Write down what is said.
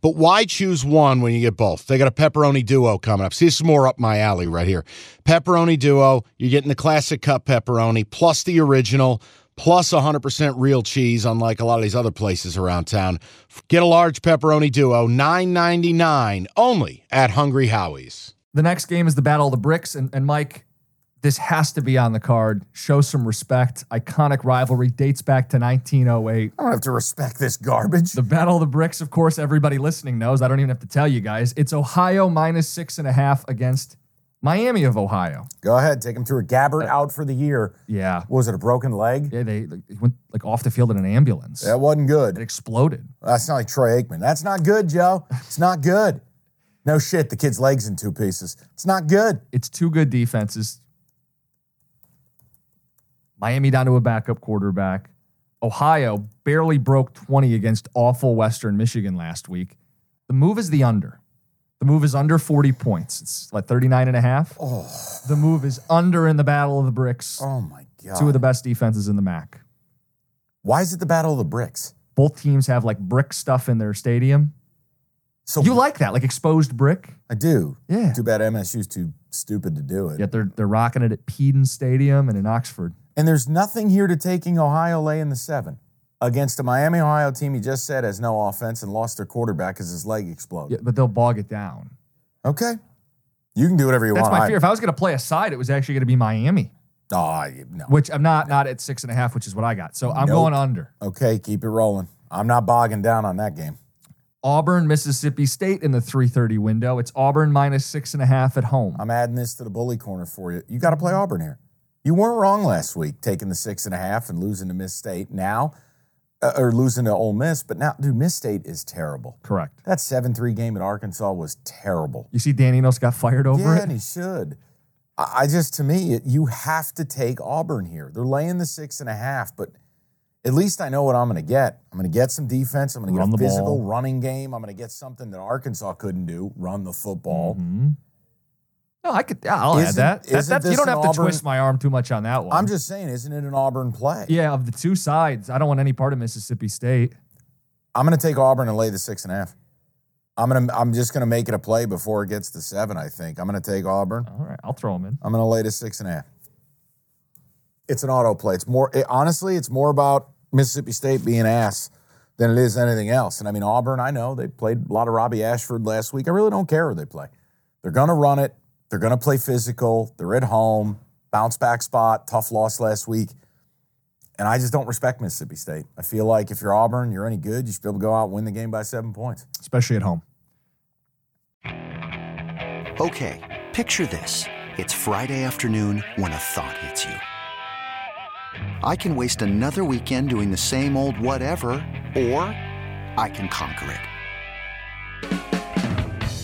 But why choose one when you get both? They got a pepperoni duo coming up. See, this is more up my alley right here. Pepperoni duo, you're getting the classic cup pepperoni plus the original plus 100% real cheese, unlike a lot of these other places around town. Get a large pepperoni duo, $9.99 only at Hungry Howie's. The next game is the Battle of the Bricks. And, and Mike, this has to be on the card. Show some respect. Iconic rivalry dates back to 1908. I don't have to respect this garbage. The Battle of the Bricks, of course, everybody listening knows. I don't even have to tell you guys. It's Ohio minus six and a half against Miami of Ohio. Go ahead, take him through a Gabbert uh, out for the year. Yeah. What was it a broken leg? Yeah, they like, went like off the field in an ambulance. That wasn't good. It exploded. That's not like Troy Aikman. That's not good, Joe. It's not good. No shit, the kid's legs in two pieces. It's not good. It's two good defenses. Miami down to a backup quarterback. Ohio barely broke 20 against awful Western Michigan last week. The move is the under. The move is under 40 points. It's like 39 and a half. Oh, The move is under in the Battle of the Bricks. oh my god. Two of the best defenses in the MAC. Why is it the battle of the bricks? Both teams have like brick stuff in their stadium. So You like that, like exposed brick? I do. Yeah. Too bad MSU's too stupid to do it. Yet they're they're rocking it at Peden Stadium and in Oxford. And there's nothing here to taking Ohio lay in the seven against a Miami Ohio team. He just said has no offense and lost their quarterback because his leg exploded. Yeah, but they'll bog it down. Okay, you can do whatever you That's want. That's my fear. If I was going to play a side, it was actually going to be Miami, I, oh, no. which I'm not not at six and a half, which is what I got. So I'm Nope. going under. Okay, keep it rolling. I'm not bogging down on that game. Auburn, Mississippi State in the 3:30 window. It's Auburn minus six and a half at home. I'm adding this to the bully corner for you. You got to play Auburn here. You weren't wrong last week taking the six and a half and losing to Miss State. Now, uh, or losing to Ole Miss, but now, dude, Miss State is terrible. Correct. That seven three game at Arkansas was terrible. You see, Dan Enos got fired over yeah, it. and he should. I, I just, to me, it, you have to take Auburn here. They're laying the six and a half, but at least I know what I'm going to get. I'm going to get some defense. I'm going to get a physical ball. running game. I'm going to get something that Arkansas couldn't do: run the football. Mhm. No, I could. Yeah, I'll add Isn't- that. that, that you don't have to Auburn- twist my arm too much on that one. I'm just saying, isn't it an Auburn play? yeah. Of the two sides, I don't want any part of Mississippi State. I'm going to take Auburn and lay the six and a half. I'm gonna. I'm just gonna make it a play before it gets to seven. I think I'm gonna take Auburn. All right, I'll throw them in. I'm gonna lay the six and a half. It's an auto play. It's more it, honestly. It's more about Mississippi State being ass than it is anything else. And I mean Auburn. I know they played a lot of Robbie Ashford last week. I really don't care who they play. They're gonna run it. They're gonna play physical. They're at home. Bounce back spot. Tough loss last week. And I just don't respect Mississippi State. I feel like if you're Auburn, you're any good, you should be able to go out and win the game by seven points. especially at home. Okay, picture this. It's Friday afternoon when a thought hits you. I can waste another weekend doing the same old whatever, or I can conquer it.